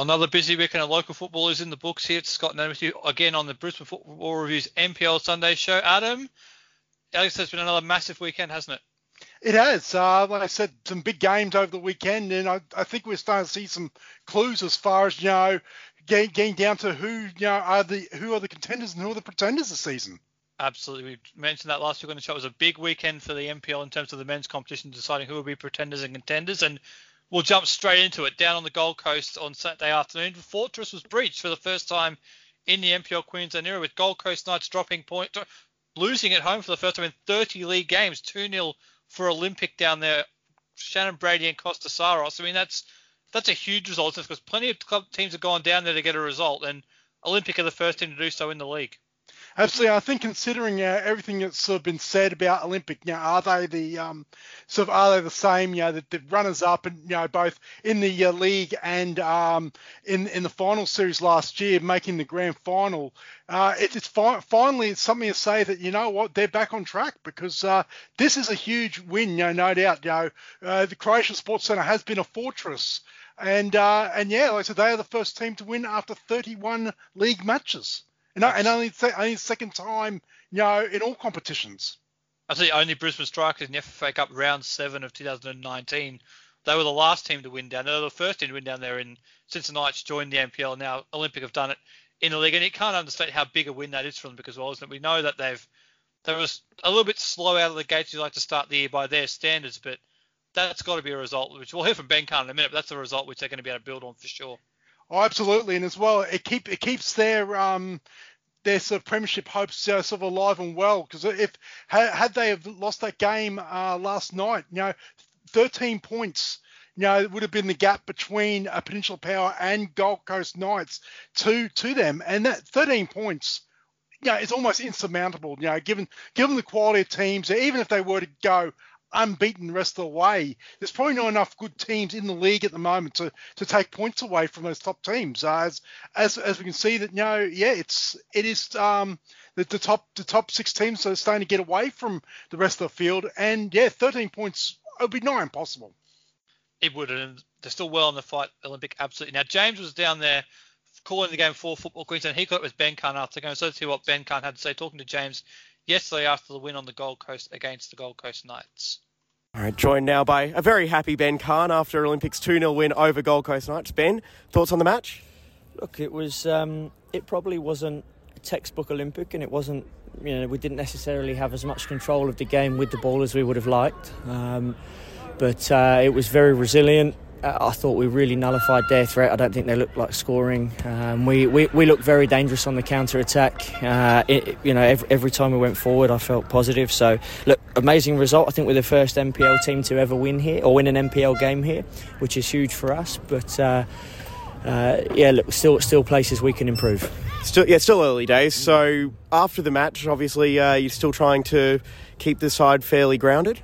Well, another busy weekend of local football is in the books here. It's Scott Name with you again on the Brisbane Football Reviews NPL Sunday show. Adam, Alex, has been another massive weekend, hasn't it? It has. Uh, like I said, some big games over the weekend, and I, I think we're starting to see some clues as far as you know, getting, getting down to who you know are the who are the contenders and who are the pretenders this season. Absolutely. We mentioned that last week on the show. It was a big weekend for the NPL in terms of the men's competition, deciding who will be pretenders and contenders. And we'll jump straight into it. Down on the Gold Coast on Saturday afternoon, Fortress was breached for the first time in the NPL Queensland era, with Gold Coast Knights dropping point, losing at home for the first time in 30 league games, 2-0 for Olympic down there. Shannon Brady and Costa Saros. I mean, that's that's a huge result because plenty of club teams have gone down there to get a result, and Olympic are the first team to do so in the league. Absolutely, I think considering uh, everything that's sort of been said about Olympic, you know, are they the um, sort of are they the same? You know, the, the runners up, and you know, both in the uh, league and um, in in the final series last year, making the grand final. Uh, it, it's fi- finally it's something to say that you know what they're back on track because uh, this is a huge win. You know, no doubt. You know, uh, the Croatian Sports Centre has been a fortress. And uh, and yeah, like I said, they are the first team to win after 31 league matches. And, and only, only second time, you know, in all competitions. I see only Brisbane Strikers in the FFA Cup round seven of 2019. They were the last team to win down. They were the first team to win down there in since the Knights joined the NPL. Now Olympic have done it in the league, and you can't understate how big a win that is for them because well, isn't it? We know that they've they was a little bit slow out of the gates. You like to start the year by their standards, but that's got to be a result which we'll hear from Ben Cahn in a minute. But that's a result which they're going to be able to build on for sure. Oh, absolutely, and as well, it keep it keeps their um their sort of premiership hopes uh, sort of alive and well. Because if had they have lost that game uh, last night, you know, 13 points. You know, it would have been the gap between a Peninsula Power and Gold Coast Knights to to them, and that 13 points, you know, is almost insurmountable. You know, given given the quality of teams, even if they were to go unbeaten the rest of the way. There's probably not enough good teams in the league at the moment to, to take points away from those top teams. Uh, as, as as we can see that, you know, yeah, it's it is um, the, the top the top six teams are starting to get away from the rest of the field, and yeah, 13 points would be nigh impossible. It would, and they're still well in the fight. Olympic, absolutely. Now James was down there calling the game for Football Queensland. He got it with Ben Cahn after the game. So let's see what Ben Cahn had to say talking to James yesterday after the win on the Gold Coast against the Gold Coast Knights. All right, joined now by a very happy Ben Cahn after Olympics 2 0 win over Gold Coast Knights. Ben, thoughts on the match? Look, it was, um, it probably wasn't a textbook Olympic and it wasn't, you know, we didn't necessarily have as much control of the game with the ball as we would have liked. Um, but uh, it was very resilient. Uh, I thought we really nullified their threat. I don't think they looked like scoring. Um, we, we, we looked very dangerous on the counter attack. Uh, you know, every, every, time we went forward, I felt positive. So, look, amazing result. I think we're the first NPL team to ever win here or win an NPL game here, which is huge for us. But uh, uh, yeah, look, still still places we can improve. Still, yeah, still early days. So after the match, obviously, uh, you're still trying to keep the side fairly grounded.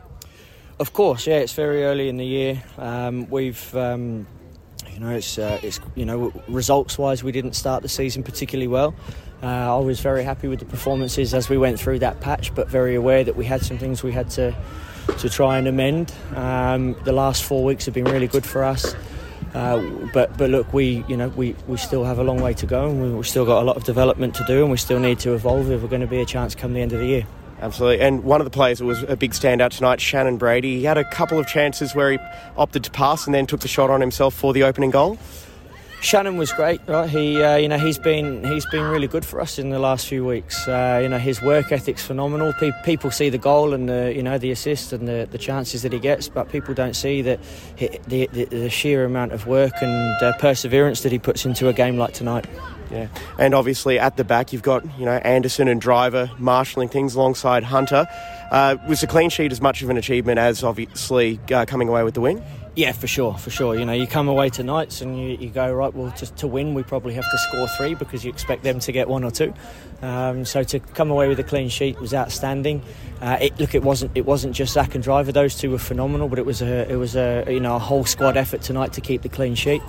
Of course, yeah, it's very early in the year. Um, we've, um, you know, it's, uh, it's, you know, results wise, we didn't start the season particularly well. Uh, I was very happy with the performances as we went through that patch, but very aware that we had some things we had to to try and amend. Um, the last four weeks have been really good for us. Uh, but but look, we you know we, we still have a long way to go, and we, we've still got a lot of development to do, and we still need to evolve if we're going to be a chance come the end of the year. Absolutely. And one of the players was a big standout tonight, Shannon Brady, he had a couple of chances where he opted to pass and then took the shot on himself for the opening goal. Shannon was great, right? He, uh, you know, he's been he's been really good for us in the last few weeks. Uh, you know, his work ethic's phenomenal. Pe- people see the goal and the, you know, the assist and the, the chances that he gets, but people don't see that the, the, the sheer amount of work and uh, perseverance that he puts into a game like tonight. Yeah, and obviously at the back you've got you know Anderson and Driver marshalling things alongside Hunter. Uh, was the clean sheet as much of an achievement as obviously uh, coming away with the win? Yeah, for sure, for sure. You know, you come away tonight and you, you go right. Well, to, to win, we probably have to score three because you expect them to get one or two. Um, so to come away with a clean sheet was outstanding. Uh, it, look, it wasn't it wasn't just Zach and Driver; those two were phenomenal. But it was a it was a you know a whole squad effort tonight to keep the clean sheet.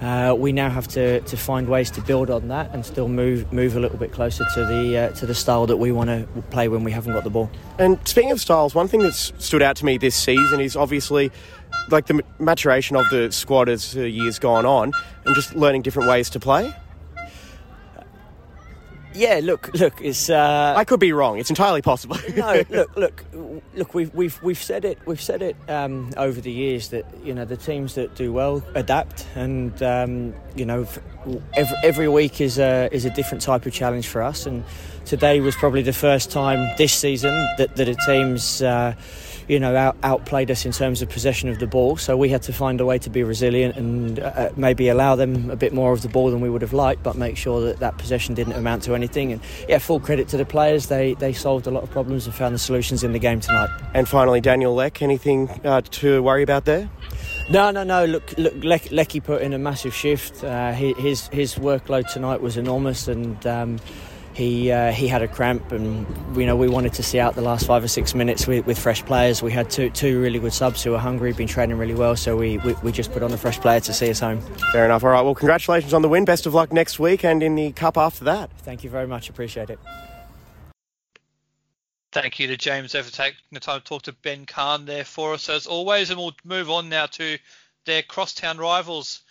Uh, we now have to, to find ways to build on that and still move move a little bit closer to the uh, to the style that we want to play when we haven't got the ball. And speaking of styles, one thing that's stood out to me this season is obviously like the maturation of the squad as the years gone on, and just learning different ways to play? Yeah, look, look, it's. Uh, I could be wrong. It's entirely possible. no, look, look, look. We've we've we've said it. We've said it um, over the years that you know the teams that do well adapt, and um, you know every, every week is a is a different type of challenge for us. And today was probably the first time this season that that a team's. Uh, you know, out, outplayed us in terms of possession of the ball. So we had to find a way to be resilient and uh, maybe allow them a bit more of the ball than we would have liked, but make sure that that possession didn't amount to anything. And yeah, full credit to the players. They they solved a lot of problems and found the solutions in the game tonight. And finally, Daniel Leck, anything uh, to worry about there? No, no, no. Look, look. Lecky put in a massive shift. Uh, his his workload tonight was enormous, and um, he uh, he had a cramp, and you know we wanted to see out the last five or six minutes with, with fresh players. We had two two really good subs who were hungry, been training really well, so we, we, we just put on a fresh player to see us home. Fair enough. All right. Well, congratulations on the win. Best of luck next week and in the cup after that. Thank you very much. Appreciate it. Thank you to James for taking the time to talk to Ben Cahn there for us as always, and we'll move on now to their crosstown rivals.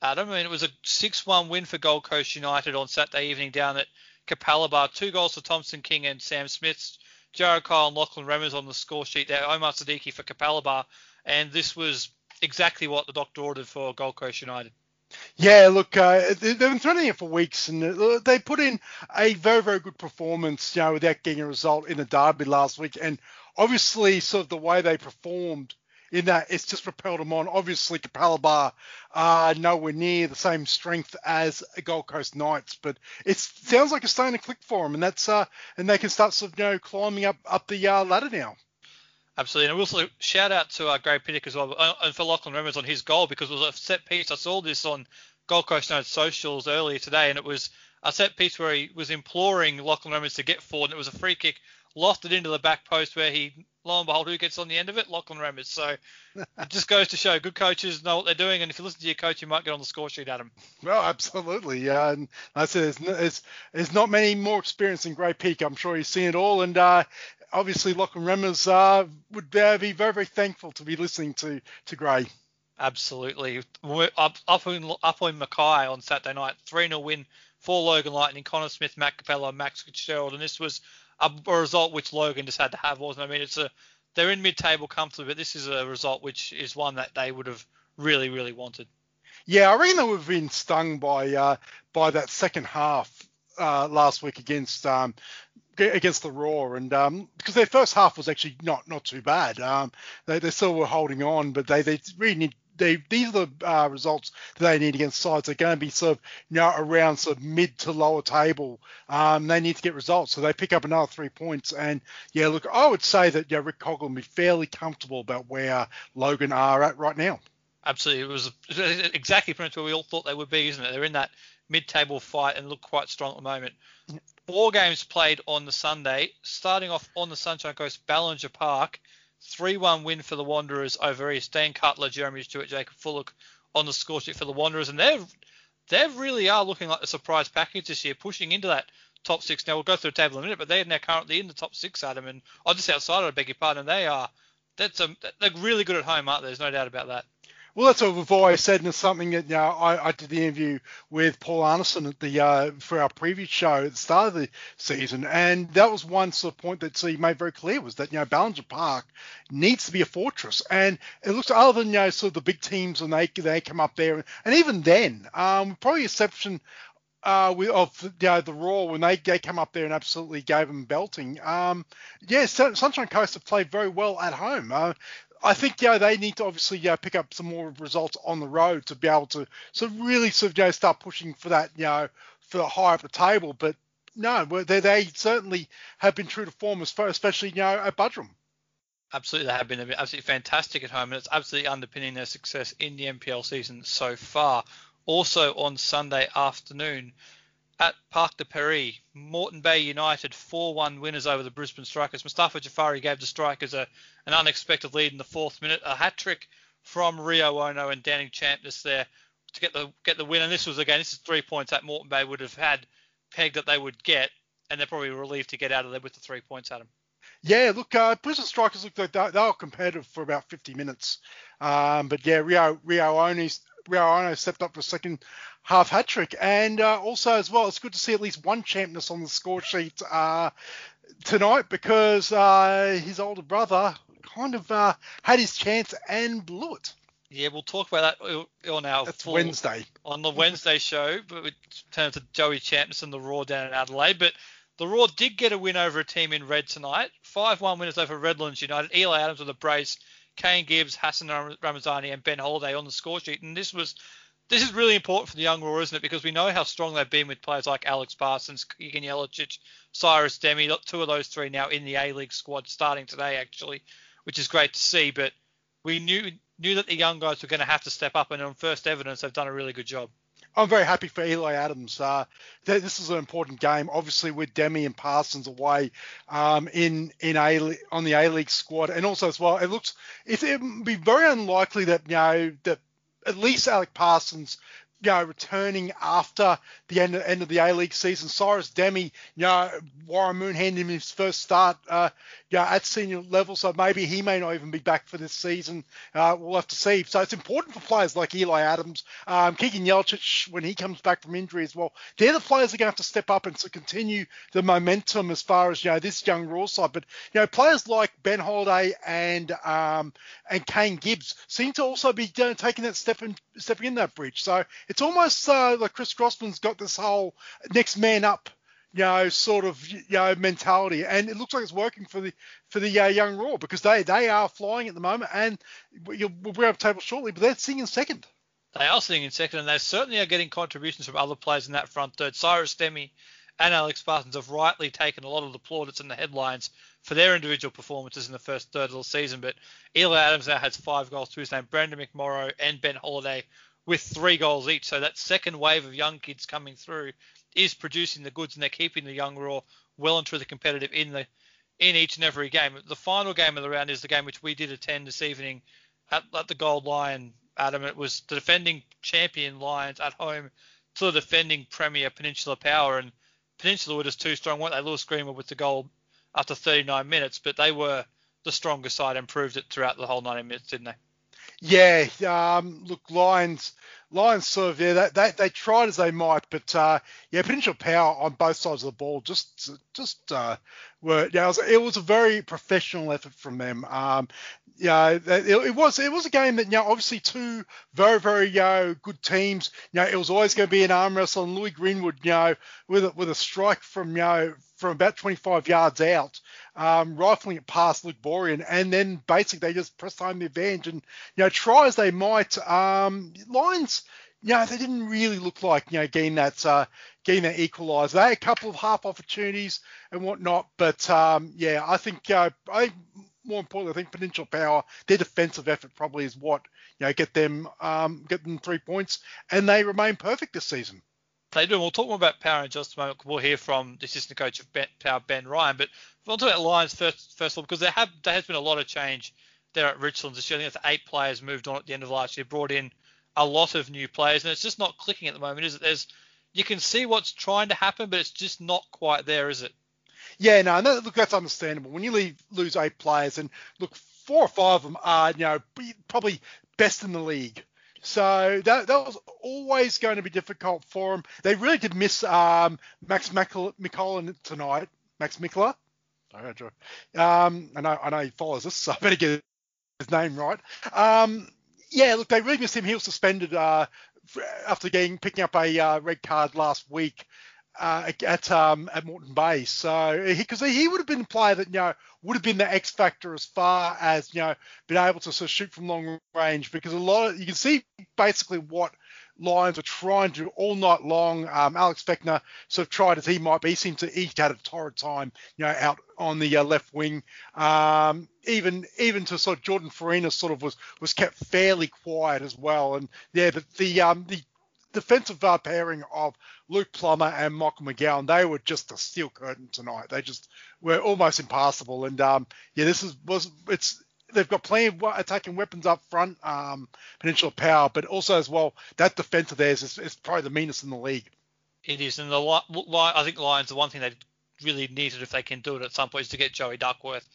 Adam, I mean, it was a 6-1 win for Gold Coast United on Saturday evening down at Capalaba. Two goals for Thompson King and Sam Smith. Jared Kyle and Lachlan Remmers on the score sheet there. Omar Siddiqui for Capalaba. And this was exactly what the doctor ordered for Gold Coast United. Yeah, look, uh, they've been threatening it for weeks, and uh, they put in a very, very good performance, you know, without getting a result in the derby last week. And obviously, sort of the way they performed in that it's just propelled them on. Obviously, Capalaba are nowhere near the same strength as Gold Coast Knights, but it sounds like it's starting to click for them, and that's uh, and they can start sort of you know climbing up up the uh, ladder now. Absolutely, and also shout out to uh, Gary Pinnock as well, uh, and for Lachlan Remmers on his goal because it was a set piece. I saw this on Gold Coast Knights socials earlier today, and it was a set piece where he was imploring Lachlan Remmers to get forward, and it was a free kick lofted into the back post where he lo and behold, who gets on the end of it? Lachlan Remmers. So it just goes to show good coaches know what they're doing, and if you listen to your coach, you might get on the score sheet, Adam. Well, absolutely. Yeah, and I said there's, there's, there's not many more experience than Gray Peak. I'm sure he's seen it all, and uh, obviously Lachlan Remmers uh, would uh, be very, very thankful to be listening to to Gray. Absolutely. Up, up in up in Mackay on Saturday night, 3 0 win for Logan Lightning, Connor Smith, Matt Capello, Max Fitzgerald, and this was a, a result which Logan just had to have, wasn't? I mean, it's a they're in mid-table comfortably, but this is a result which is one that they would have really, really wanted. Yeah, I reckon they would have been stung by uh, by that second half uh, last week against um, against the Raw, and um, because their first half was actually not not too bad. Um, they, they still were holding on, but they, they really need they these are the uh, results that they need against sides. They're going to be sort of you know around sort of mid to lower table. Um, they need to get results, so they pick up another three points. And yeah, look, I would say that yeah, Rick Coggle will be fairly comfortable about where Logan are at right now. Absolutely, it was exactly pretty much where we all thought they would be, isn't it? They're in that mid-table fight and look quite strong at the moment. Four games played on the Sunday, starting off on the Sunshine Coast, Ballinger Park. 3-1 win for the Wanderers over East. Dan Cutler, Jeremy Stewart, Jacob Fullock on the score sheet for the Wanderers, and they they really are looking like a surprise package this year, pushing into that top six. Now we'll go through the table in a minute, but they're now currently in the top six, Adam, and I'm just outside. I beg your pardon. They are. That's a, they're really good at home, aren't they? There's no doubt about that. Well, that's what always said, and it's something that you know, I, I did the interview with Paul Arneson at the uh, for our previous show at the start of the season, and that was one sort of point that he made very clear was that you know Ballinger Park needs to be a fortress, and it looks other than you know sort of the big teams when they they come up there, and even then, um, probably exception uh, we, of you know, the Raw when they, they come up there and absolutely gave them belting. Um, yeah, Sunshine Coast have played very well at home. Uh, I think yeah they need to obviously yeah pick up some more results on the road to be able to of really sort of you know, start pushing for that you know for higher up the table. But no, they, they certainly have been true to form, as far, especially you know at Buderim. Absolutely, they have been absolutely fantastic at home, and it's absolutely underpinning their success in the NPL season so far. Also on Sunday afternoon, at Parc de Paris, Moreton Bay United 4-1 winners over the Brisbane Strikers. Mustafa Jafari gave the Strikers a, an unexpected lead in the fourth minute. A hat trick from Rio Ono and Danny Champness there to get the get the win. And this was again, this is three points that Moreton Bay would have had pegged that they would get, and they're probably relieved to get out of there with the three points, Adam. Yeah, look, uh, Brisbane Strikers looked like they, they were competitive for about 50 minutes Um, but yeah, Rio Rio Rio Ono stepped up for a second half hat trick, and uh, also as well, it's good to see at least one champness on the score sheet uh, tonight because uh, his older brother kind of uh, had his chance and blew it. Yeah, we'll talk about that on our That's Wednesday on the Wednesday show, but in terms of Joey Champness and the Raw down in Adelaide. But the Raw did get a win over a team in red tonight. 5-1 winners over Redlands United. Eli Adams with a brace. Kane Gibbs, Hassan Ramazani, and Ben Holiday on the score sheet. And this was this is really important for the young Raw, isn't it? Because we know how strong they've been with players like Alex Parsons, Keegan Jelacic, Cyrus Dehmie. Two of those three now in the A League squad starting today, actually, which is great to see. But we knew knew that the young guys were going to have to step up, and on first evidence, they've done a really good job. I'm very happy for Eli Adams. Uh, this is an important game, obviously with Dehmie and Parsons away um, in in a on the A League squad, and also as well, it looks it would be very unlikely that you know that at least Alec Parsons you know, returning after the end of, end of the A League season. Cyrus Dehmie, you know, Warren Moon handed him his first start, uh, you know, at senior level, so maybe he may not even be back for this season. Uh, we'll have to see. So it's important for players like Eli Adams, um, Keegan Jelacic when he comes back from injury as well. They're the players that are going to have to step up and to continue the momentum as far as you know this young Raw side. But you know, players like Ben Holiday and um, and Kane Gibbs seem to also be you know, taking that step in, stepping in that bridge. So it's almost uh, like Chris Grossman's got this whole next man up, you know, sort of you know mentality, and it looks like it's working for the for the uh, young Raw because they they are flying at the moment, and we'll bring up table shortly, but they're sitting in second. They are sitting in second, and they certainly are getting contributions from other players in that front third. Cyrus Dehmie and Alex Parsons have rightly taken a lot of the plaudits and the headlines for their individual performances in the first third of the season. But Eli Adams now has five goals to his name. Brandon McMorrow and Ben Holiday with three goals each. So that second wave of young kids coming through is producing the goods, and they're keeping the young raw well and truly competitive in the in each and every game. The final game of the round is the game which we did attend this evening at, at the Gold Lion. Adam, it was the defending champion Lions at home to the defending Premier Peninsula Power, and Peninsula were just too strong, weren't they? Lewis Greenwood with the goal after 39 minutes, but they were the stronger side and proved it throughout the whole 90 minutes, didn't they? Yeah, um, look, Lions, Lions sort of yeah, they, they, they tried as they might, but uh, yeah, potential Power on both sides of the ball just just uh, were yeah, it was, it was, a very professional effort from them. Um, yeah, it, it, was it was a game that you know obviously two very very you know, good teams. You know, it was always going to be an arm wrestle, and Louis Greenwood, you know, with a, with a strike from you know from about 25 yards out, um, rifling it past Luke Borian, and then basically they just press home the advantage. And you know, try as they might, um, Lions, you know, they didn't really look like you know getting that uh, getting that equaliser. They had a couple of half opportunities and whatnot, but um, yeah, I think uh, I think more importantly, I think Peninsula Power, their defensive effort probably is what you know get them um, get them three points, and they remain perfect this season. They do. We'll talk more about Power in just a moment. We'll hear from the assistant coach of ben, Power, Ben Ryan. But we'll talk about Lions first, first of all, because there have there has been a lot of change there at Richlands this year. I think it's eight players moved on at the end of last year, brought in a lot of new players, and it's just not clicking at the moment, is it? There's you can see what's trying to happen, but it's just not quite there, is it? Yeah, no, no look, that's understandable. When you leave, lose eight players, and look, four or five of them are, you know, probably best in the league. So that, that was always going to be difficult for them. They really did miss um, Max Mikola tonight. Max Mikla. Um, I know I know he follows us, so I better get his name right. Um, yeah, look, they really missed him. He was suspended uh, after getting picking up a uh, red card last week uh, at um, at Moreton Bay. So because he, he, would have been a player that you know would have been the X factor as far as you know being able to sort of shoot from long range because a lot of you can see basically what Lions were trying to do all night long. Um, Alex Fechner sort of tried as he might be. Seemed to eke out a torrid time, you know, out on the uh, left wing. Um, even even to sort of Jordan Farina sort of was was kept fairly quiet as well. And yeah, but the um, the defensive uh, pairing of Luke Plummer and Michael McGowan, they were just a steel curtain tonight. They just were almost impassable. And um, yeah, this is was it's they've got plenty of attacking weapons up front, um, Peninsula Power, but also as well that defense of theirs is, is probably the meanest in the league. It is, and the I think Lions the one thing they really needed if they can do it at some point is to get Joey Duckworth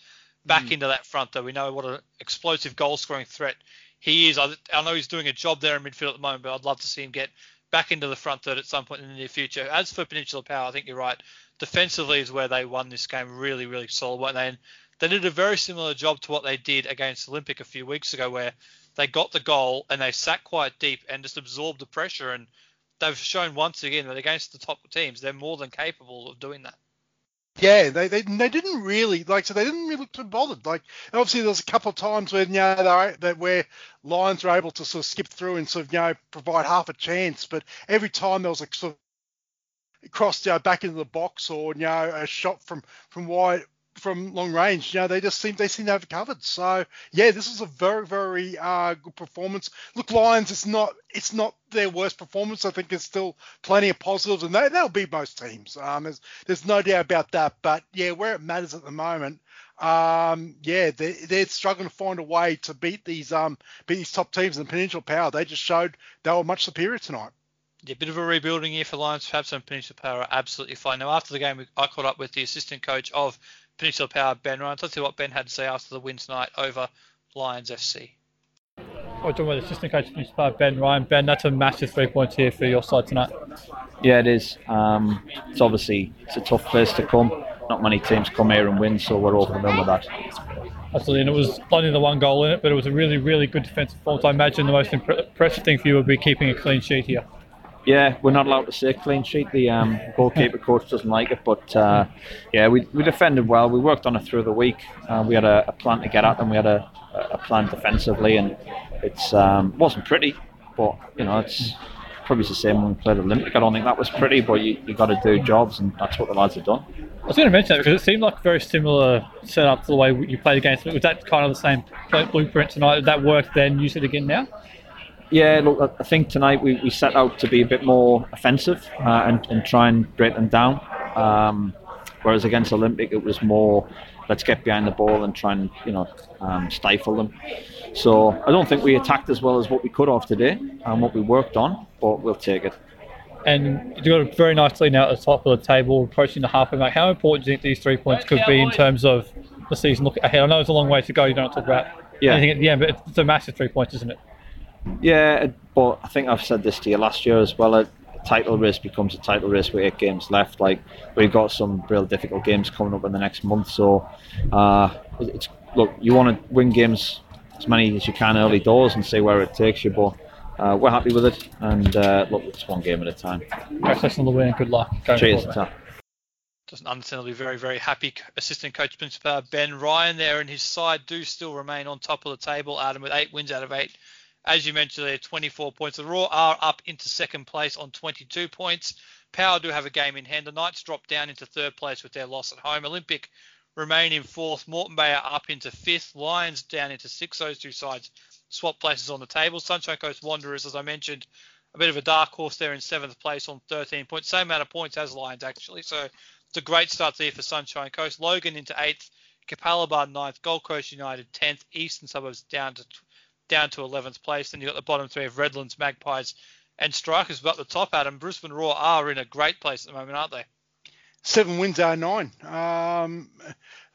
back mm. into that front. Though we know what an explosive goal scoring threat he is. I, I know he's doing a job there in midfield at the moment, but I'd love to see him get back into the front third at some point in the near future. As for Peninsula Power, I think you're right. Defensively is where they won this game really, really solid. And they did a very similar job to what they did against Olympic a few weeks ago, where they got the goal and they sat quite deep and just absorbed the pressure. And they've shown once again that against the top teams, they're more than capable of doing that. Yeah, they, they they didn't really like so they didn't really look too bothered. Like obviously there was a couple of times where you know that where Lions were able to sort of skip through and sort of you know provide half a chance, but every time there was a sort of cross you know, back into the box or you know a shot from from wide from long range, you know, they just seem they seem to have it covered. So yeah, this was a very very uh, good performance. Look, Lions, it's not it's not their worst performance. I think there's still plenty of positives, and they, will be most teams. Um, there's there's no doubt about that. But yeah, where it matters at the moment, um, yeah, they, they're struggling to find a way to beat these um beat these top teams in the Peninsula Power. They just showed they were much superior tonight. Yeah, a bit of a rebuilding year for Lions. Perhaps and Peninsula Power are absolutely fine. Now, after the game, I caught up with the assistant coach of Peninsula Power, Ben Ryan. Let's see what Ben had to say after the win tonight over Lions FC. We're talking about assistant coach Peninsula Power, Ben Ryan. Ben, that's a massive three points here for your side tonight. Yeah, it is. Um, it's obviously it's a tough place to come. Not many teams come here and win, so we're over the moon with that. Absolutely, and it was only the one goal in it, but it was a really, really good defensive performance. I imagine the most impressive thing for you would be keeping a clean sheet here. Yeah, we're not allowed to say clean sheet. The um, goalkeeper coach doesn't like it, but uh, yeah, we, we defended well. We worked on it through the week. Uh, we had a, a, plan to get at them. We had a, a plan defensively, and it's um, wasn't pretty, but you know it's probably the same when we played Olympic. I don't think that was pretty, but you you got to do jobs, and that's what the lads have done. I was going to mention that because it seemed like a very similar setup to the way you played against. Was that kind of the same blueprint tonight? That work then? Use it again now? Yeah, look, I think tonight we, we set out to be a bit more offensive uh, and, and try and break them down. Um, whereas against Olympic, it was more let's get behind the ball and try and you know um, stifle them. So I don't think we attacked as well as what we could have today and what we worked on, but we'll take it. And you got a very nice lead now at the top of the table, approaching the halfway mark. How important do you think these three points could be in terms of the season look ahead? I know it's a long way to go. You don't talk about yeah. anything at the end, but it's a massive three points, isn't it? Yeah, but I think I've said this to you last year as well. A title race becomes a title race with eight games left. Like we've got some real difficult games coming up in the next month. So uh, it's look, you want to win games as many as you can early doors and see where it takes you. But uh, we're happy with it, and uh, look, it's one game at a time. Congratulations on the win. Good luck. Cheers. Doesn't understandably be very very happy assistant coach principal Ben Ryan there and his side do still remain on top of the table. Adam with eight wins out of eight as you mentioned, they're 24 points. The Raw are up into second place on 22 points. Power do have a game in hand. The Knights drop down into third place with their loss at home. Olympic remain in fourth. Moreton Bay are up into fifth. Lions down into sixth. Those two sides swap places on the table. Sunshine Coast Wanderers, as I mentioned, a bit of a dark horse there in seventh place on 13 points. Same amount of points as Lions, actually. So it's a great start there for Sunshine Coast. Logan into eighth. Capalaba ninth. Gold Coast United 10th. Eastern Suburbs down to down to 11th place. Then you've got the bottom three of Redlands, Magpies, and Strikers. But the top, Adam, Brisbane Roar are in a great place at the moment, aren't they? Seven wins out of nine. Um,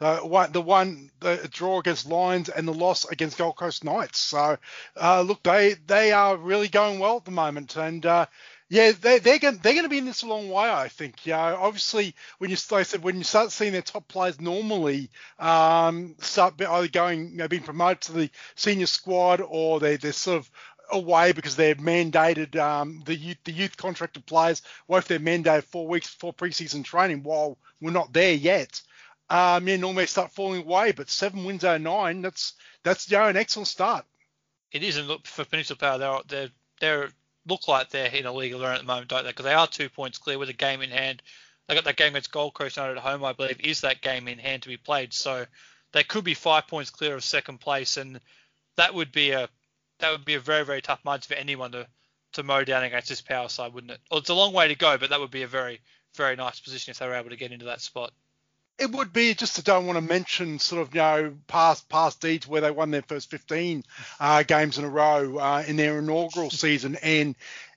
uh, one, the one the draw against Lions and the loss against Gold Coast Knights. So, uh, look, they they are really going well at the moment, and uh, yeah, they, they're going they're going to be in this a long way, I think. Yeah, obviously, when you like I said when you start seeing their top players normally um, start either going, you know, being promoted to the senior squad or they they're sort of away because they're mandated um, the youth the youth contracted players. What if they're mandated four weeks before preseason training? While we're not there yet, um, yeah, normally start falling away. But seven wins out of nine, that's that's know, an excellent start. It is, and look for Peninsula Power, they're they're they're look like they're in a league of their own at the moment, don't they? Because they are two points clear with a game in hand. They got that game against Gold Coast United at home, I believe, is that game in hand to be played. So they could be five points clear of second place, and that would be a that would be a very very tough margin for anyone to to mow down against this power side, wouldn't it? Well, it's a long way to go, but that would be a very very nice position if they were able to get into that spot it would be just I don't want to mention sort of you know past past deeds where they won their first 15 uh, games in a row uh, in their inaugural season and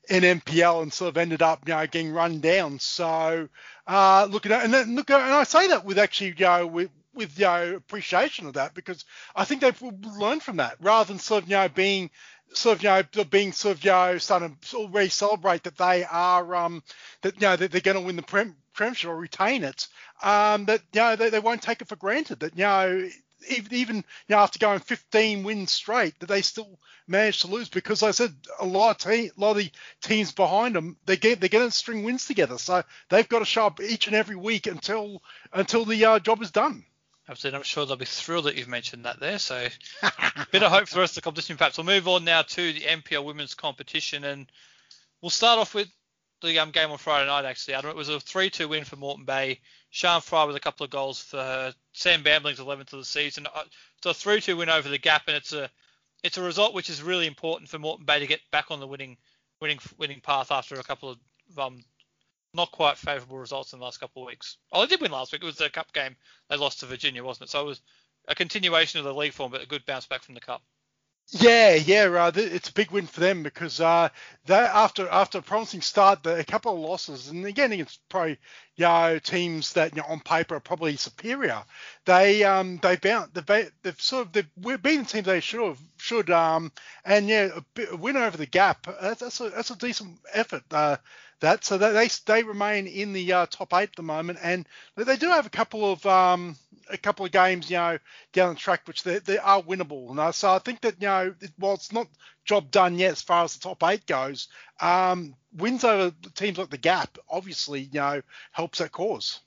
in NPL and sort of ended up you know getting run down. So uh, look at that, and then, look and I say that with actually you know with with you know appreciation of that because I think they've learned from that rather than sort of you know being sort of you know being sort of you know starting to already celebrate that they are um that you know that they're going to win the prem, premiership or retain it um that you know they, they won't take it for granted that you know even, you know, after going 15 wins straight, that they still managed to lose because I said a lot of team, a lot of the teams behind them, they get they're getting string wins together, so they've got to show up each and every week until until the uh, job is done. Absolutely, I'm sure they'll be thrilled that you've mentioned that there. So, a bit of hope for the rest of the competition. Perhaps we'll move on now to the NPL women's competition, and we'll start off with the um, game on Friday night. Actually, Adam, it was a 3-2 win for Moreton Bay. Sean Fry with a couple of goals for. Sam Bambling's 11th of the season. Uh, it's a 3-2 win over the Gap, and it's a it's a result which is really important for Moreton Bay to get back on the winning winning winning path after a couple of um, not quite favourable results in the last couple of weeks. Oh, they did win last week. It was the cup game they lost to Virginia, wasn't it? So it was a continuation of the league form, but a good bounce back from the cup. Yeah, yeah, uh, it's a big win for them because uh, they after after a promising start, a couple of losses, and again against probably you know, teams that you know, on paper are probably superior. They um they bound they've, they've sort of they've been teams they should have should um and yeah a, bit, a win over the gap that's, that's a that's a decent effort. Uh, that. So they they remain in the uh, top eight at the moment, and they do have a couple of um, a couple of games, you know, down the track which they, they are winnable. Know? So I think that you know, while it's not job done yet as far as the top eight goes, um, wins over teams like the Gap obviously you know helps that cause.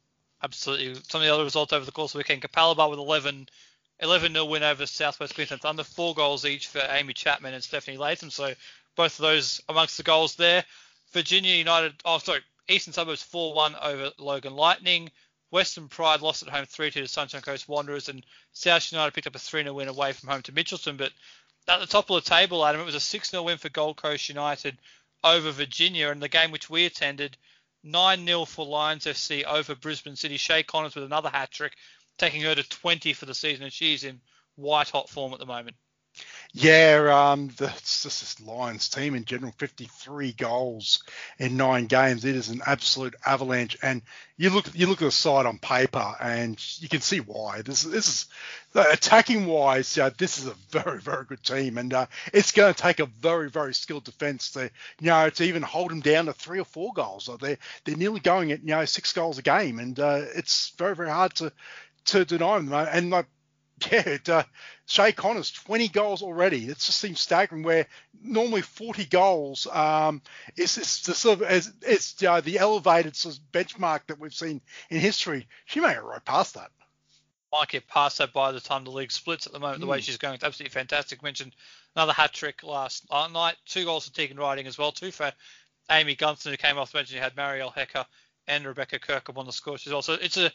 Absolutely. Some of the other results over the course of the weekend: Capalaba with 11. 11 0 win over Southwest Queensland Thunder, four goals each for Amy Chapman and Stephanie Latham. So both of those amongst the goals there. Virginia United, oh sorry, Eastern Suburbs 4-1 over Logan Lightning. Western Pride lost at home 3-2 to Sunshine Coast Wanderers, and South United picked up a 3-0 win away from home to Mitchelton. But at the top of the table, Adam, it was a 6-0 win for Gold Coast United over Virginia, and the game which we attended, 9-0 for Lions FC over Brisbane City. Shay Connors with another hat trick, taking her to 20 for the season, and she's in white hot form at the moment. Yeah, um, the, it's just this Lions team in general, 53 goals in nine games. It is an absolute avalanche. And you look, you look at the side on paper, and you can see why. This, this is attacking wise. Yeah, this is a very, very good team, and uh, it's going to take a very, very skilled defence to, you know, to even hold them down to three or four goals. Like They're they're nearly going at you know six goals a game, and uh, it's very, very hard to to deny them. And like yeah, it, uh, Shay Connors, 20 goals already. It just seems staggering. Where normally 40 goals um, is, the sort of as it's uh, the elevated sort of benchmark that we've seen in history. She may get right past that. Might get past that by the time the league splits at the moment. Mm. The way hmm. she's going, it's absolutely fantastic. Mentioned another hat trick last night. Two goals for Tegan Riding as well. Two for Amy Gunston, who came off the bench. You had Marielle Hecker and Rebecca Kirkham on the score sheet. Also, it's a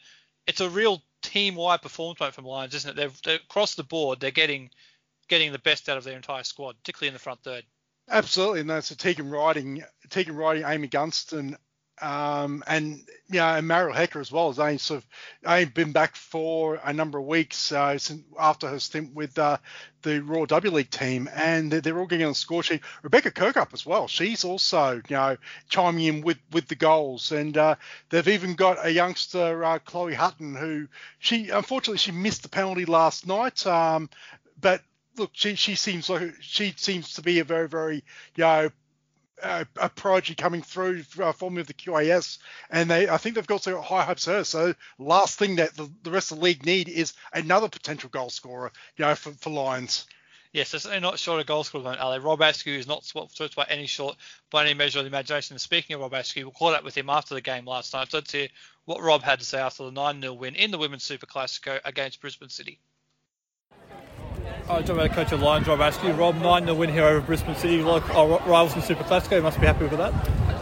it's a real team-wide performance from Lions, isn't it? They're, they're, across the board. They're getting getting the best out of their entire squad, particularly in the front third. Absolutely, and that's a Tegan Riding, Tegan Riding, Amy Gunston, um, and you know, and Mariel Hecker as well has only sort of only been back for a number of weeks uh, since after her stint with uh, the Raw W League team, and they're, they're, all getting on the score sheet. Rebecca Kirkup as well. She's also you know chiming in with with the goals, and uh, they've even got a youngster uh, Chloe Hutton who she unfortunately she missed the penalty last night, um, but look, she she seems like she seems to be a very very you know a, project coming through uh, forming of the QAS, and they I think they've got some high hopes there. So last thing that the, the rest of the league need is another potential goal scorer, you know, for, for Lions. Yes, they're not short of goal scorer, are they? Rob Askew is not swapped by any short by any measure of the imagination. Speaking of Rob Askew, we caught up with him after the game last night. So let's hear what Rob had to say after the 9 0 win in the Women's Super Classico against Brisbane City. Hi, John Mayer, coach of Lions, Rob Askew. Rob, 9 0 win here over Brisbane City, like our rivals in Super Classico. You must be happy with that.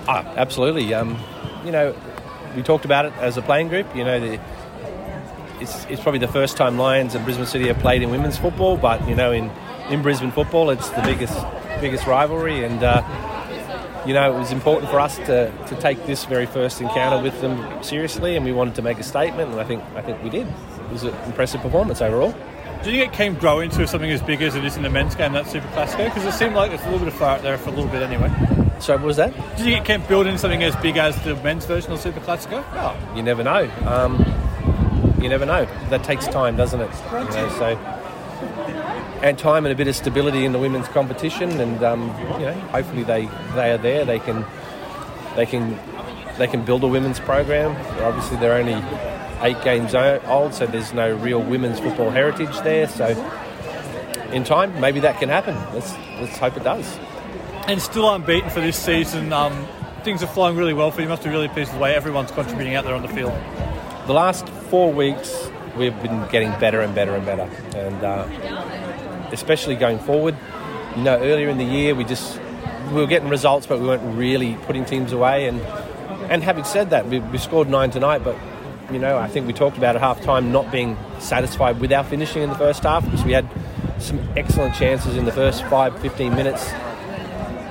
Ah, absolutely. Um, you know, we talked about it as a playing group. You know, the, it's, it's probably the first time Lions and Brisbane City have played in women's football, but, you know, in, in Brisbane football, it's the biggest biggest rivalry. And, uh, you know, it was important for us to, to take this very first encounter with them seriously, and we wanted to make a statement, and I think I think we did. It was an impressive performance overall. Do you think it can grow into something as big as it is in the men's game, that Super Classico? Because it seemed like it's a little bit of fire out there for a little bit anyway. So what was that? Do you think it can build into something as big as the men's version of Super Classico? Oh, you never know. Um, you never know. That takes time, doesn't it? You know, so and time and a bit of stability in the women's competition, and um, you know, hopefully they they are there. They can they can they can build a women's program. Obviously, they're only eight games old, so there's no real women's football heritage there. So in time, maybe that can happen. Let's let's hope it does. And still unbeaten for this season. Um, things are flying really well for you. you must be really pleased with the way everyone's contributing out there on the field. The last four weeks, we've been getting better and better and better, and uh, especially going forward. You know, earlier in the year, we just we were getting results, but we weren't really putting teams away. And and having said that, we, we scored nine tonight, but you know, I think we talked about at half time not being satisfied with our finishing in the first half because we had some excellent chances in the first five, 15 minutes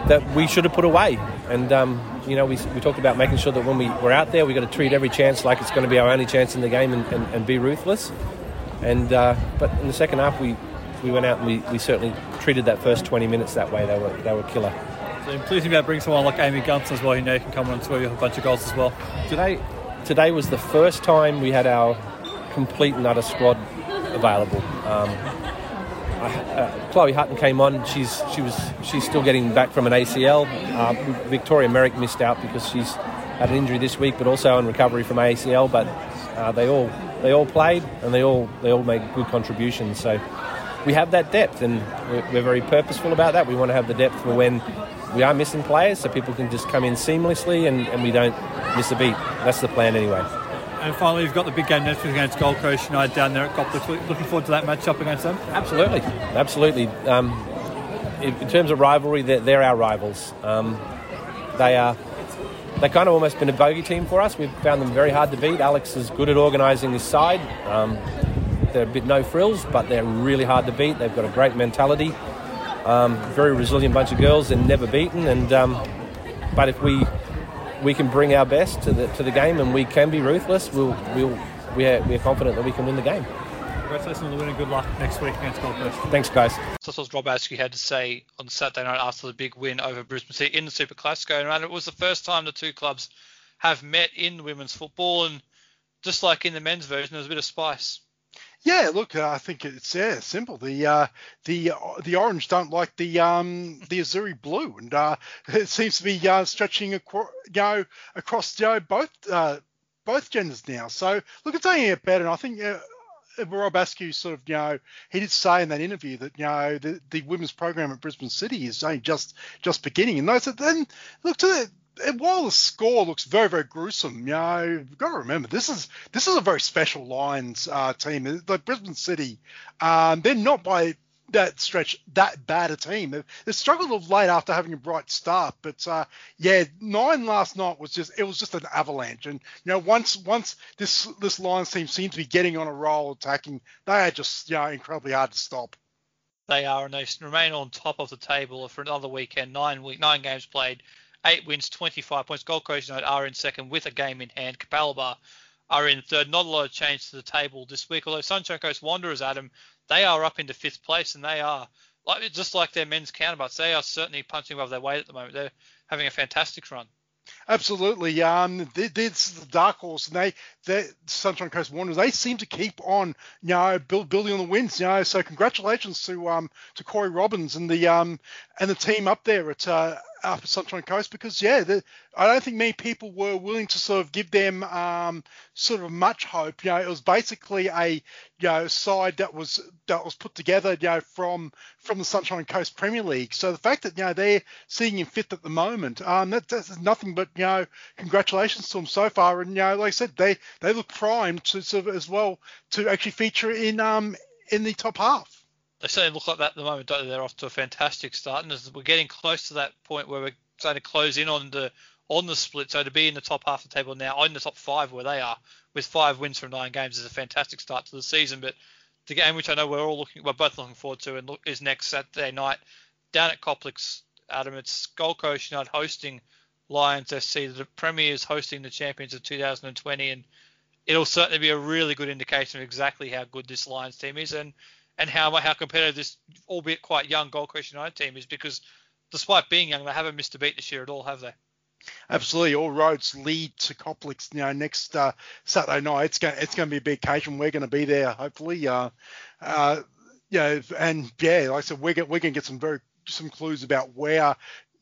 that we should have put away. And, um, you know, we, we talked about making sure that when we were out there, we've got to treat every chance like it's going to be our only chance in the game and, and, and be ruthless. And uh, But in the second half, we, we went out and we, we certainly treated that first 20 minutes that way. They were, they were killer. So pleasing about bringing someone like Amy Gunston as well, you know, you can come on and score you a bunch of goals as well. Today, today was the first time we had our complete and utter squad available. Um, uh, Chloe Hutton came on. She's she was she's still getting back from an ACL. Uh, Victoria Merrick missed out because she's had an injury this week, but also in recovery from ACL. But uh, they all they all played and they all they all made good contributions. So we have that depth, and we're, we're very purposeful about that. We want to have the depth for when we are missing players, so people can just come in seamlessly and, and we don't miss a beat. That's the plan anyway. And finally, you've got the big game next week against Gold Coast United down there at Coplick. Looking forward to that matchup against them? Absolutely, absolutely. Um, in, in, terms of rivalry, they're, they're our rivals. Um, they are. They kind of almost been a bogey team for us. We've found them very hard to beat. Alex is good at organising his side. Um, they're a bit no frills, but they're really hard to beat. They've got a great mentality. Um, very resilient bunch of girls. They're never beaten. And um, but if we we can bring our best to the to the game and we can be ruthless, we'll we'll we're, we're confident that we can win the game. Congratulations on the win and good luck next week against Gold Coast. Thanks, guys. So that's what Rob Askew had to say on Saturday night after the big win over Brisbane City in the Super Classico. And it was the first time the two clubs have met in women's football. And just like in the men's version, there's a bit of spice. Yeah, look, uh, I think it's yeah simple. The uh, the the orange don't like the um, the Azzurri blue, and uh, it seems to be uh, stretching across, you know, across you know, both uh, both genders now. So look, it's only a better. And I think uh, Rob Askew sort of you know he did say in that interview that you know the, the women's program at Brisbane City is only just just beginning. And those then look to the while the score looks very very gruesome, you know, you've got to remember this is this is a very special Lions uh, team. Like Brisbane City, um, they're not by that stretch that bad a team. They've, struggled of late after having a bright start, but uh, yeah, nine last night was just it was just an avalanche. And you know, once once this this Lions team seemed to be getting on a roll attacking, they are just you know incredibly hard to stop. They are, and they remain on top of the table for another weekend. Nine week, nine games played, eight wins, 25 points. Gold Coast United are in second with a game in hand. Capalaba are in third. Not a lot of change to the table this week. Although Sunshine Coast Wanderers, Adam, they are up into fifth place and they are like just like their men's counterparts. They are certainly punching above their weight at the moment. They're having a fantastic run. Absolutely. Um, it's the dark horse, and they, they Sunshine Coast Wanderers, they seem to keep on, you know, build, building on the wins. You know, so congratulations to um to Corey Robbins and the um and the team up there at uh, up Sunshine Coast because yeah, the, I don't think many people were willing to sort of give them um, sort of much hope. You know, it was basically a you know side that was that was put together you know from from the Sunshine Coast Premier League. So the fact that you know they're sitting in fifth at the moment, um, that, that's nothing but you know congratulations to them so far. And you know, like I said, they they look primed to sort of as well to actually feature in um in the top half they certainly look like that at the moment, don't they? They're off to a fantastic start, and as we're getting close to that point where we're starting to close in on the on the split, so to be in the top half of the table now, in the top five where they are, with five wins from nine games, is a fantastic start to the season. But the game which I know we're all looking, we're both looking forward to, and look, is next Saturday night down at Complex. Adam, it's Gold Coast United hosting Lions FC. The Premier is hosting the champions of 2020, and it'll certainly be a really good indication of exactly how good this Lions team is. And and how how competitive this, albeit quite young Gold Coast United team is because despite being young, they haven't missed a beat this year at all, have they? Absolutely, all roads lead to Complex. You know, next uh, Saturday night, it's going it's going to be a big occasion. We're going to be there, hopefully. Uh, uh, yeah, and yeah, like I said, we're we're going to get some very some clues about where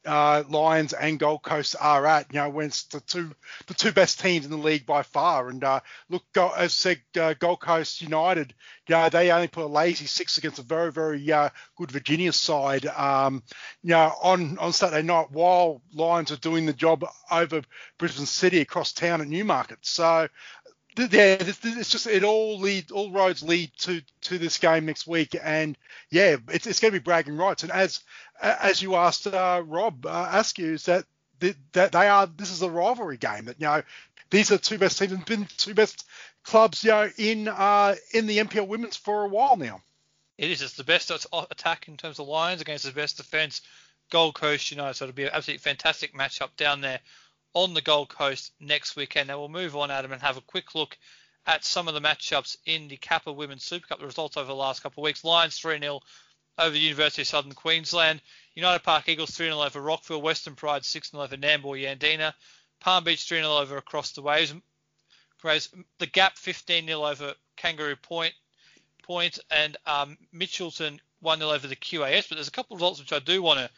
uh, Lions and Gold Coast are at. You know, when it's the two the two best teams in the league by far. And uh, look, as I said, uh, Gold Coast United, you know, they only put a lazy six against a very very uh, good Virginia side. Um, you know, on on Saturday night while Lions are doing the job over Brisbane City across town at Newmarket. So yeah, it's just it all lead all roads lead to to this game next week, and yeah, it's, it's going to be bragging rights. And as as you asked uh, Rob uh, Askew, is that that they are this is a rivalry game that you know these are two best teams and been two best clubs you know in uh, in the NPL women's for a while now. It is. It's the best attack in terms of Lions against the best defence. Gold Coast United, so it'll be an absolutely fantastic matchup down there on the Gold Coast next weekend. Now we'll move on, Adam, and have a quick look at some of the matchups in the Kappa Women's Super Cup. The results over the last couple of weeks: Lions 3-0 over the University of Southern Queensland. United Park Eagles 3-0 over Rockville. Western Pride 6-0 over Nambour Yandina. Palm Beach 3-0 over across the waves. The Gap 15-0 over Kangaroo Point. Point and um, Mitchelton 1-0 over the QAS. But there's a couple of results which I do want to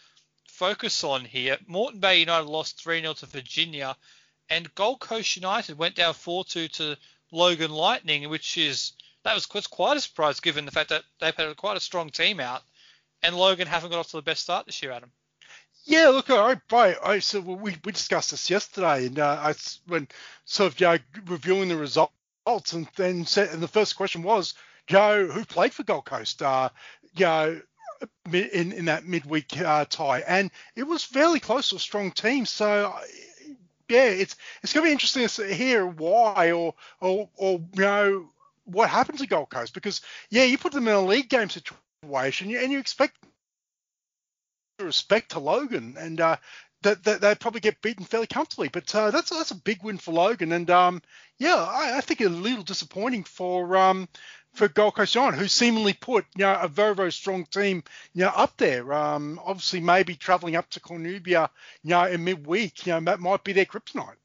focus on here. Moreton Bay United lost 3 0 to Virginia, and Gold Coast United went down 4 2 to Logan Lightning, which is that was quite a surprise given the fact that they've had quite a strong team out, and Logan haven't got off to the best start this year, Adam. Yeah, look, I, I, I so we, we discussed this yesterday, and uh, I when sort of you know, reviewing the results, and then said, and the first question was, Joe, who played for Gold Coast? Uh, you know, in, in that midweek uh, tie, and it was fairly close to a strong team. So yeah, it's it's going to be interesting to hear why or or or you know what happened to Gold Coast because yeah, you put them in a league game situation and you expect respect to Logan and uh, that, that they'd probably get beaten fairly comfortably. But uh, that's that's a big win for Logan, and um, yeah, I, I, think a little disappointing for um, for Gold Coast United, who seemingly put you know a very very strong team you know up there. Um, obviously, maybe travelling up to Cornubia you know in midweek, you know that might be their kryptonite.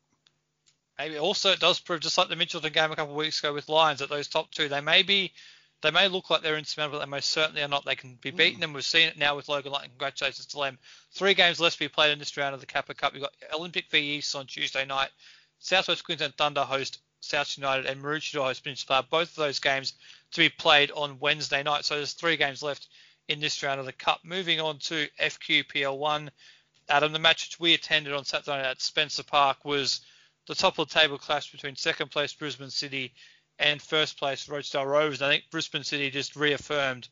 Maybe also it does prove just like the Mitchelton game a couple of weeks ago with Lions that those top two they may be they may look like they're insurmountable, they most certainly are not. They can be beaten, mm. and we've seen it now with Logan Light. Congratulations to them. Three games left to be played in this round of the Kappa Cup. You've got Olympic v East on Tuesday night. Southwest Queensland Thunder host South United and Maroochydore host Peninsula. Both of those games to be played on Wednesday night. So there's three games left in this round of the Cup. Moving on to FQPL1. Adam, the match which we attended on Saturday night at Spencer Park was the top of the table clash between second place Brisbane City and first place Rochedale Rovers. I think Brisbane City just reaffirmed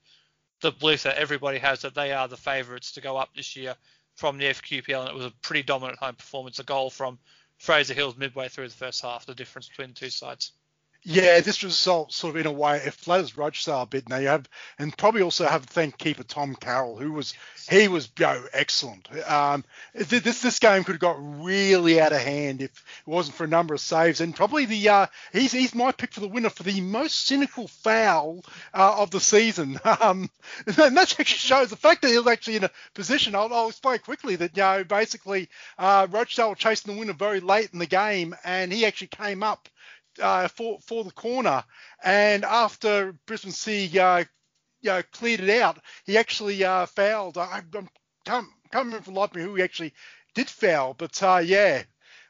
the belief that everybody has that they are the favourites to go up this year from the FQPL, and it was a pretty dominant home performance. A goal from Fraser Hills midway through the first half, the difference between the two sides. Yeah, this result sort of in a way it flatters Rochedale a bit. Now you have, and probably also have to thank keeper Tom Carroll, who was he was you know, excellent. Um, this this game could have got really out of hand if it wasn't for a number of saves, and probably the uh, he's he's my pick for the winner for the most cynical foul uh, of the season. Um, and that actually shows the fact that he was actually in a position. I'll, I'll explain quickly that you know basically uh, Rochedale were chasing the winner very late in the game, and he actually came up uh, for for the corner, and after Brisbane City uh, you know, cleared it out, he actually uh, fouled. I, I can't, can't remember for life who he actually did foul, but uh, yeah,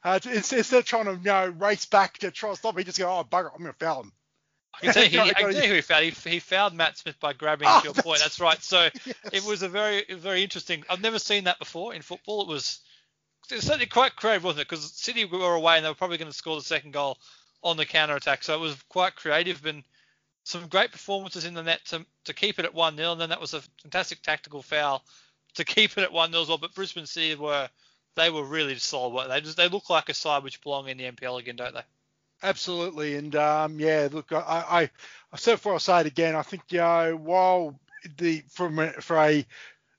uh, instead of trying to you know race back to try to stop, he just go, oh bugger, I'm going to foul him. I can tell you, he, I can tell you who he fouled. He, he fouled Matt Smith by grabbing oh, your point. That's right. So yes. it was a very, very interesting. I've never seen that before in football. It was, it was certainly quite creative, wasn't it? Because City were away and they were probably going to score the second goal on the counter attack. So it was quite creative and some great performances in the net to, to keep it at 1 0. And then that was a fantastic tactical foul to keep it at 1 0 as well. But Brisbane City were they were really solid. They just they look like a side which belong in the NPL again, don't they? Absolutely, and um, yeah, look, I, I, I said before I say it again. I think you know, while the from a, for a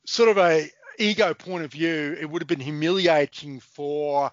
sort of a ego point of view, it would have been humiliating for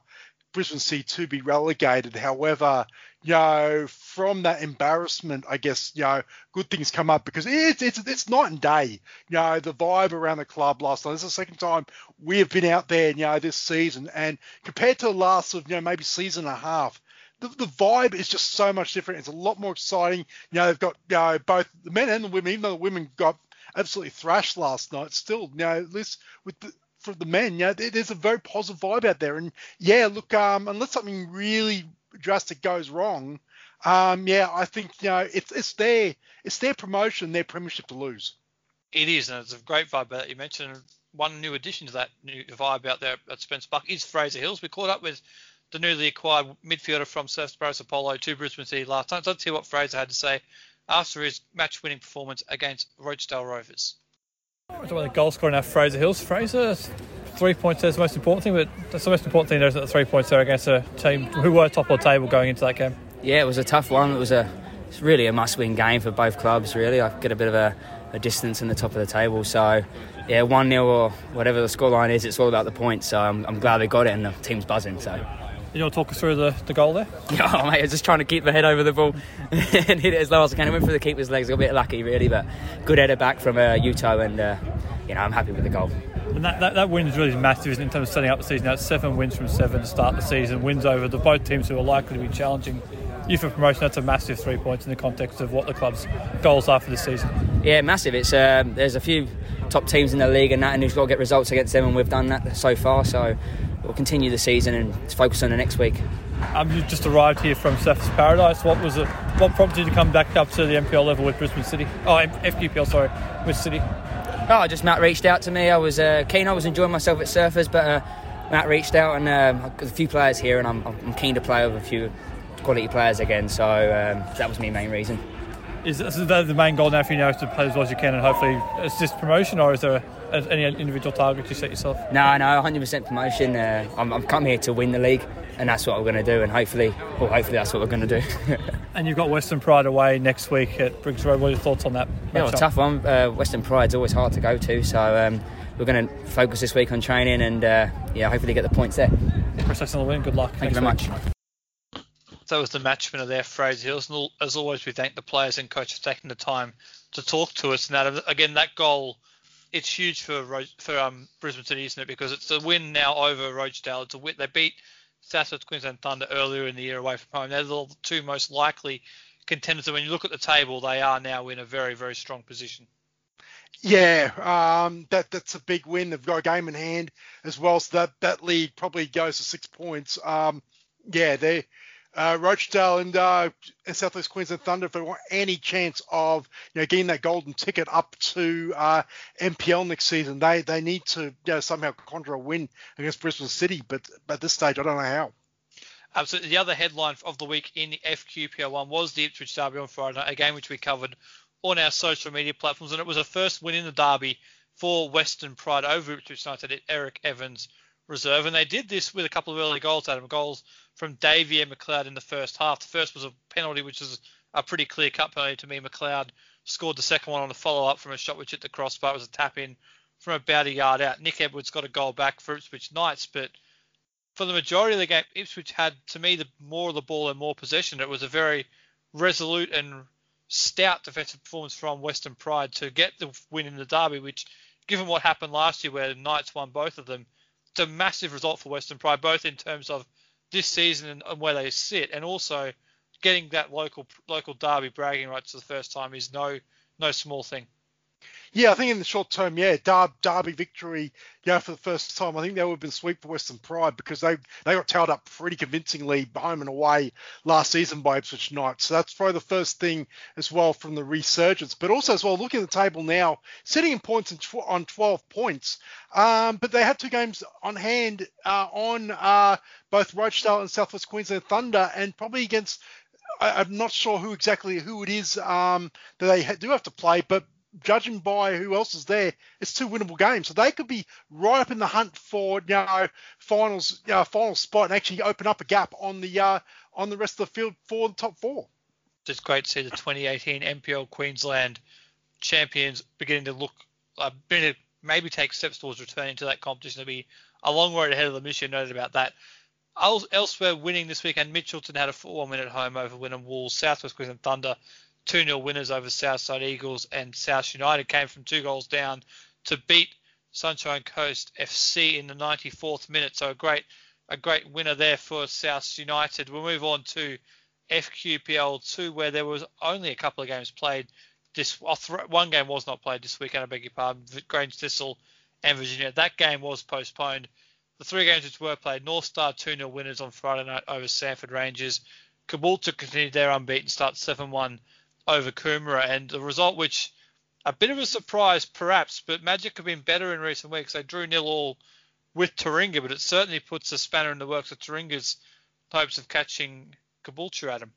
Brisbane City to be relegated. However, you know, from that embarrassment, I guess, you know, good things come up because it's it's it's night and day. You know, the vibe around the club last night. This is the second time we have been out there, you know, this season, and compared to the last of you know maybe season and a half, the, the vibe is just so much different. It's a lot more exciting. You know, they've got you know both the men and the women, even though the women got absolutely thrashed last night. Still, you know, at least with the for the men, you know, there's a very positive vibe out there. And yeah, look, um, unless something really drastic goes wrong, um, yeah, I think you know it's it's their it's their promotion, their premiership to lose. It is, and it's a great vibe that you mentioned. One new addition to that new vibe out there at Spencer Park is Fraser Hills. We caught up with the newly acquired midfielder from Surfers Paradise Apollo to Brisbane City last night. So let's hear what Fraser had to say after his match-winning performance against Rochedale Rovers. Talking about the goal scorer now, Fraser Hills. Fraser, three points is the most important thing, but that's the most important thing there is that the three points there against a team who were top of the table going into that game. Yeah, it was a tough one. It was a it's really a must-win game for both clubs. Really, I get a bit of a, a distance in the top of the table. So, yeah, one 0 or whatever the scoreline is, it's all about the points. So I'm, I'm glad they got it, and the team's buzzing. So. You want to talk us through the, the goal there? Oh, mate, I was just trying to keep the head over the ball and hit it as low as I can. I went for the keeper's legs. I got a bit lucky, really, but good header back from uh, Yuto, and uh, you know I'm happy with the goal. And that, that, that win is really massive in terms of setting up the season. That's seven wins from seven to start the season. Wins over the both teams who are likely to be challenging you for promotion. That's a massive three points in the context of what the club's goals are for the season. Yeah, massive. It's um, there's a few top teams in the league and that, and we've got to get results against them, and we've done that so far. So we'll continue the season and focus on the next week. Um, you just arrived here from Surfers Paradise. What was it? What prompted you to come back up to the NPL level with Brisbane City? Oh, FQPL, sorry, with City. Oh, just Matt reached out to me. I was uh, keen. I was enjoying myself at Surfers, but uh, Matt reached out, and um, a few players here, and I'm, I'm, keen to play with a few quality players again. So um, that was my main reason. Is, is that the main goal now for you now to play as well as you can, and hopefully assist promotion, or is there? A, any individual targets you set yourself? No, no, 100% promotion. Uh, I'm, I'm come here to win the league, and that's what we're going to do. And hopefully, well, hopefully that's what we're going to do. and you've got Western Pride away next week at Briggs Road. What are your thoughts on that? Yeah, well, tough one. Uh, Western Pride's always hard to go to, so um, we're going to focus this week on training and uh, yeah, hopefully get the points there. Process on the win. Good luck. Thank you very week. much. That was the match winner there, Fraser Hills. And as always, we thank the players and coaches for taking the time to talk to us. And that, again, that goal it's huge for for um, Brisbane City, isn't it? Because it's a win now over Rochedale. It's a win. They beat Southwest Queensland Thunder earlier in the year away from home. They're the two most likely contenders. And when you look at the table, they are now in a very very strong position. Yeah, um, that that's a big win. They've got a game in hand as well, so that that lead probably goes to six points. Um, yeah, they uh, Rochedale and, uh, and Queensland Thunder if they want any chance of you know getting that golden ticket up to uh, NPL next season. They they need to you know, somehow conjure a win against Brisbane City, but, but at this stage I don't know how. Absolutely. The other headline of the week in the FQPL one was the Ipswich Derby on Friday night, a game which we covered on our social media platforms, and it was a first win in the Derby for Western Pride over Ipswich United Eric Evans Reserve, and they did this with a couple of early goals, Adam. Goals from Davey and McLeod in the first half. The first was a penalty, which was a pretty clear cut penalty to me. McLeod scored the second one on a follow up from a shot which hit the crossbar. It was a tap in from about a yard out. Nick Edwards got a goal back for Ipswich Knights, but for the majority of the game, Ipswich had, to me, the more of the ball and more possession. It was a very resolute and stout defensive performance from Western Pride to get the win in the derby, which, given what happened last year where the Knights won both of them, it's a massive result for Western Pride, both in terms of this season and where they sit, and also getting that local local derby bragging rights for the first time is no no small thing. Yeah, I think in the short term, yeah, Dar- Derby victory, yeah, for the first time. I think that would have been sweep for Western Pride because they they got tailed up pretty convincingly home and away last season by Ipswich Knights. So that's probably the first thing as well from the resurgence. But also as well, looking at the table now, sitting in points tw- on 12 points. Um, but they have two games on hand uh, on uh, both Rochedale and Southwest Queensland Thunder, and probably against I, am not sure who exactly who it is um, that they ha- do have to play, but judging by who else is there, it's two winnable games. So they could be right up in the hunt for you know finals, you know, final spot, and actually open up a gap on the uh, on the rest of the field for the top four. It's great to see the 2018 NPL Queensland champions beginning to look, uh, maybe take steps towards returning to that competition. To be a long road ahead of the mission. Noted about that. Elsewhere, winning this weekend, Mitchelton had a 4-1 win at home over Wynnum Wolves. Southwest Queensland Thunder, 2-0 winners over Southside Eagles, and South United came from two goals down to beat Sunshine Coast FC in the 94th minute. So a great, a great winner there for South United. We'll move on to FQPL 2, where there was only a couple of games played. This oh, one game was not played this weekend. I beg your pardon. Grange Thistle and Virginia. That game was postponed. The three games which were played: North Star 2-0 winners on Friday night over Samford Rangers. Caboolture continued their unbeaten start 7-1 over Coomera, and the result which a bit of a surprise perhaps, but Magic have been better in recent weeks. They drew nil all with Taringa, but it certainly puts a spanner in the works of Taringa's hopes of catching Caboolture at him.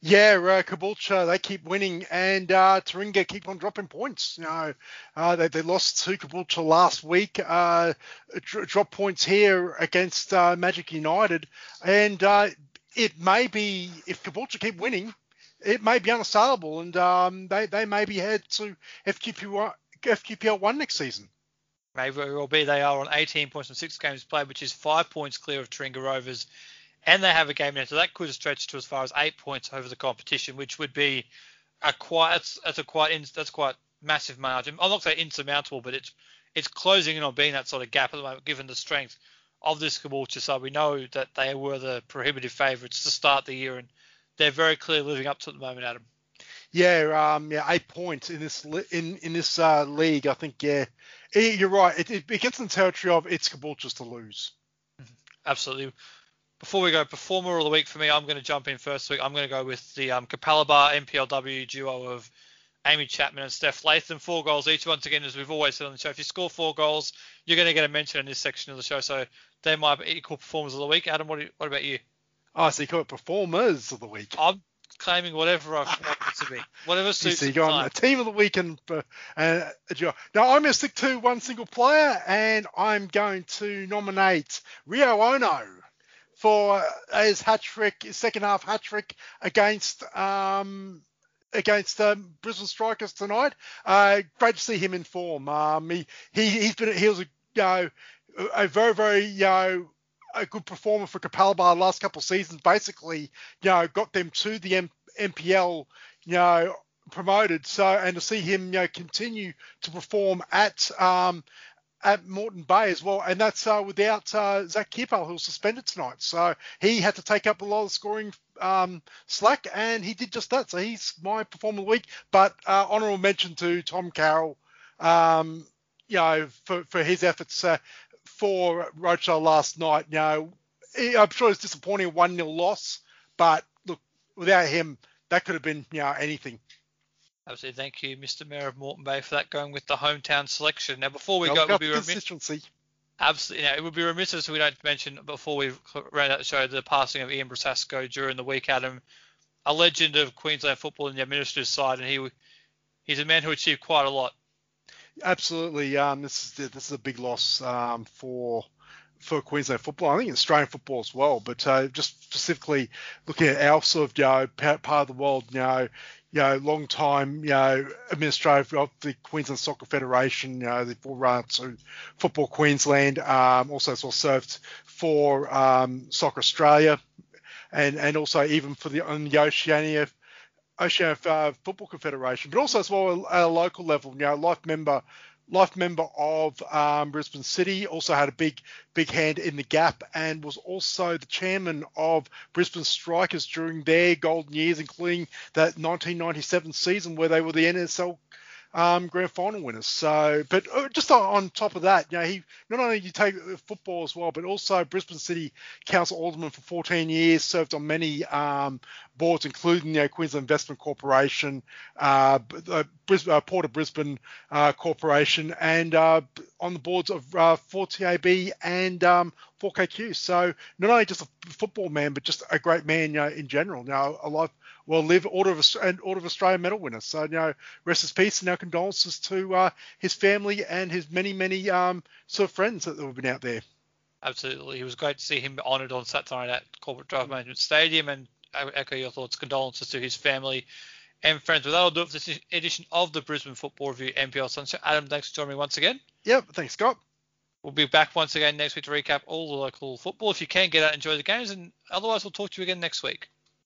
Yeah, uh, Caboolture, they keep winning, and uh, Taringa keep on dropping points. You know, uh, they, they lost to Caboolture last week, uh, drop points here against uh, Magic United, and uh, it may be, if Caboolture keep winning, it may be unassailable, and um, they, they may be head to FQP1, FQPL 1 next season. Maybe it will be. They are on 18 points from six games played, which is five points clear of Taringa Rovers and they have a game now, so that could stretch to as far as eight points over the competition, which would be a quite that's, that's a quite that's quite massive margin. I'm not saying insurmountable, but it's it's closing in on being that sort of gap at the moment, given the strength of this Caboolture side. We know that they were the prohibitive favourites to start the year, and they're very clearly living up to at the moment, Adam. Yeah, um, yeah, eight points in this in in this uh, league. I think yeah, you're right. It, it, gets in the territory of it's Caboolture's to lose. Absolutely before we go, performer of the week for me, I'm going to jump in first week. I'm going to go with the um, Capalaba NPLW duo of Amy Chapman and Steph Latham. Four goals each. Once again, as we've always said on the show, if you score four goals, you're going to get a mention in this section of the show. So they might my equal performers of the week. Adam, what, you, what about you? Oh, so you call it performers of the week. I'm claiming whatever I want it to be. Whatever suits you see, you a team of the week and uh, uh, now I'm going to stick to one single player and I'm going to nominate Rio Ono for his hat trick, his second half hat trick against um, against um, Brisbane Strikers tonight. Uh, great to see him in form. Um, he, he he's been he was a you know, a very very you know a good performer for Capalaba the last couple of seasons. Basically, you know, got them to the M- NPL, you know, promoted. So and to see him, you know, continue to perform at um, at Moreton Bay as well, and that's uh, without uh, Zach Kipal, who was suspended tonight. So he had to take up a lot of scoring um, slack, and he did just that. So he's my performer of the week. But uh, honourable mention to Tom Carroll, um, you know, for, for his efforts uh, for Rochedale last night. You know, I'm sure it's disappointing, one 0 loss, but look, without him, that could have been you know anything. Absolutely. Thank you, Mr. Mayor of Moreton Bay, for that going with the hometown selection. Now, before we go, we'll be remiss. Absolutely. Yeah, it would be remiss if we don't mention before we round out the show the passing of Ian Brusasco during the week. Adam, a legend of Queensland football in the administrative side, and he he's a man who achieved quite a lot. Absolutely. Um, this is this is a big loss um, for for Queensland football. I think Australian football as well, but uh, just specifically looking at our sort of you know part of the world, you know, you know, long time, you know, administrator of the Queensland Soccer Federation, you know, the run to Football Queensland, um, also sort of served for um, Soccer Australia, and and also even for the on the Oceania Oceania uh, Football Confederation, but also as well at a local level, you know, life member life member of um, Brisbane City, also had a big, big hand in the gap, and was also the chairman of Brisbane Strikers during their golden years, including that 1997 season where they were the NSL um, grand final winners. So, but uh, just on top of that, you know, he not only did you take football as well, but also Brisbane City Council alderman for 14 years, served on many um, boards, including you know, Queensland Investment Corporation, uh, uh, Port of Brisbane uh, Corporation, and uh, on the boards of uh, 4TAB and um, 4KQ. So not only just a football man, but just a great man in general. Now, a lot well live Order of an Order of Australia medal winner. So you know, rest his peace and our condolences to uh, his family and his many many um, sort of friends that have been out there. Absolutely, it was great to see him honoured on Saturday at Corporate Drive Management Stadium, and I echo your thoughts, condolences to his family and friends. That'll do it for this edition of the Brisbane Football Review NPL Sunshine. Adam, thanks for joining me once again. Yep, thanks, Scott. We'll be back once again next week to recap all the local football. If you can get out, and enjoy the games, and otherwise we'll talk to you again next week.